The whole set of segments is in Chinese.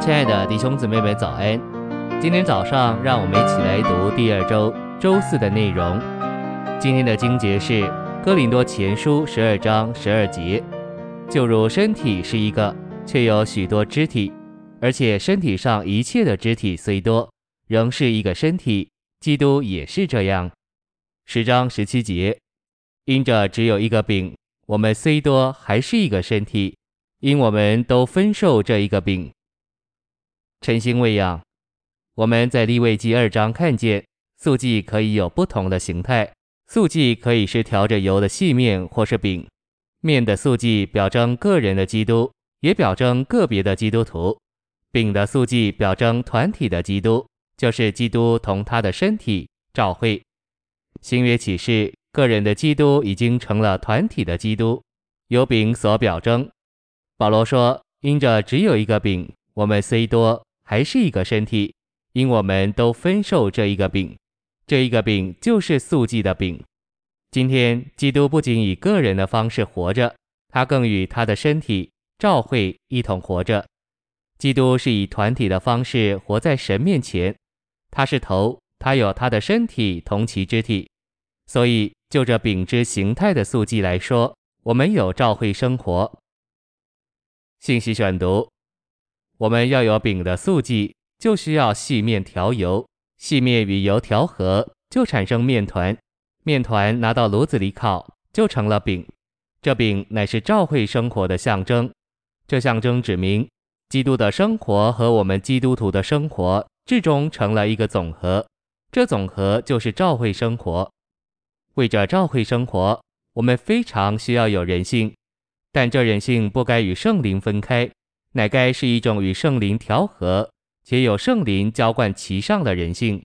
亲爱的弟兄姊妹们，早安！今天早上，让我们一起来读第二周周四的内容。今天的经节是《哥林多前书》十二章十二节：“就如身体是一个，却有许多肢体，而且身体上一切的肢体虽多，仍是一个身体。基督也是这样。”十章十七节：“因着只有一个饼，我们虽多，还是一个身体。”因我们都分受这一个饼，晨星喂养。我们在利未记二章看见，素祭可以有不同的形态。素祭可以是调着油的细面，或是饼。面的素祭表征个人的基督，也表征个别的基督徒；饼的素祭表征团体的基督，就是基督同他的身体教会。新约启示，个人的基督已经成了团体的基督，由饼所表征。保罗说：“因着只有一个饼，我们虽多，还是一个身体，因我们都分受这一个饼。这一个饼就是素祭的饼。今天，基督不仅以个人的方式活着，他更与他的身体教会一同活着。基督是以团体的方式活在神面前，他是头，他有他的身体同其肢体。所以，就着饼之形态的素祭来说，我们有教会生活。”信息选读：我们要有饼的素祭，就需要细面调油，细面与油调和，就产生面团，面团拿到炉子里烤，就成了饼。这饼乃是教会生活的象征，这象征指明基督的生活和我们基督徒的生活至终成了一个总和，这总和就是教会生活。为着教会生活，我们非常需要有人性。但这人性不该与圣灵分开，乃该是一种与圣灵调和且有圣灵浇灌其上的人性。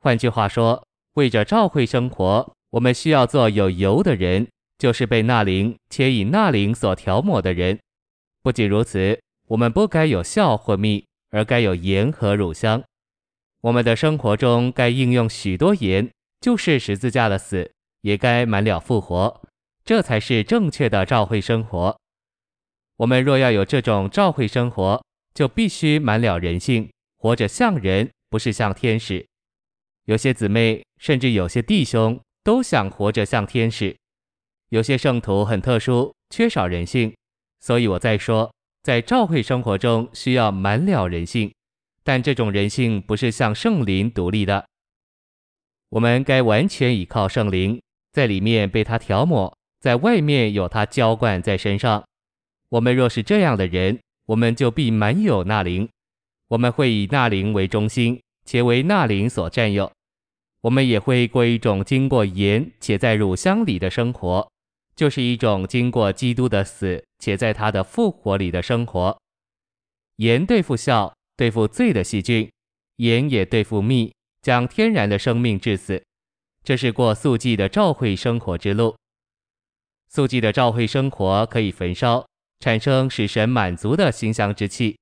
换句话说，为着教会生活，我们需要做有油的人，就是被那灵且以那灵所调抹的人。不仅如此，我们不该有酵或蜜，而该有盐和乳香。我们的生活中该应用许多盐，就是十字架的死，也该满了复活。这才是正确的教会生活。我们若要有这种教会生活，就必须满了人性，活着像人，不是像天使。有些姊妹，甚至有些弟兄，都想活着像天使。有些圣徒很特殊，缺少人性。所以我在说，在教会生活中需要满了人性，但这种人性不是像圣灵独立的。我们该完全倚靠圣灵，在里面被他调抹。在外面有他浇灌在身上，我们若是这样的人，我们就必满有那灵。我们会以那灵为中心，且为那灵所占有。我们也会过一种经过盐且在乳香里的生活，就是一种经过基督的死且在他的复活里的生活。盐对付酵，对付罪的细菌；盐也对付蜜，将天然的生命致死。这是过素祭的教会生活之路。素祭的教会生活可以焚烧，产生使神满足的馨香之气，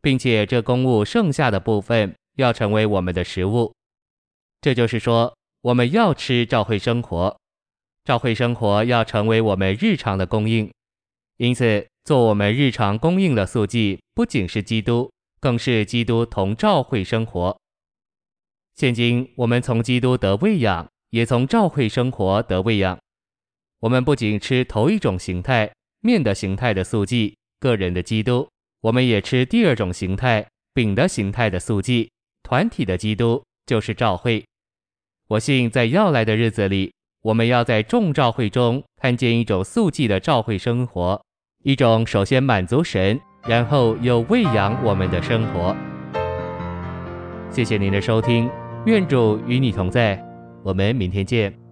并且这供物剩下的部分要成为我们的食物。这就是说，我们要吃教会生活，教会生活要成为我们日常的供应。因此，做我们日常供应的素祭，不仅是基督，更是基督同教会生活。现今我们从基督得喂养，也从教会生活得喂养。我们不仅吃头一种形态面的形态的素祭，个人的基督，我们也吃第二种形态饼的形态的素祭，团体的基督，就是教会。我信在要来的日子里，我们要在众教会中看见一种素祭的教会生活，一种首先满足神，然后又喂养我们的生活。谢谢您的收听，愿主与你同在，我们明天见。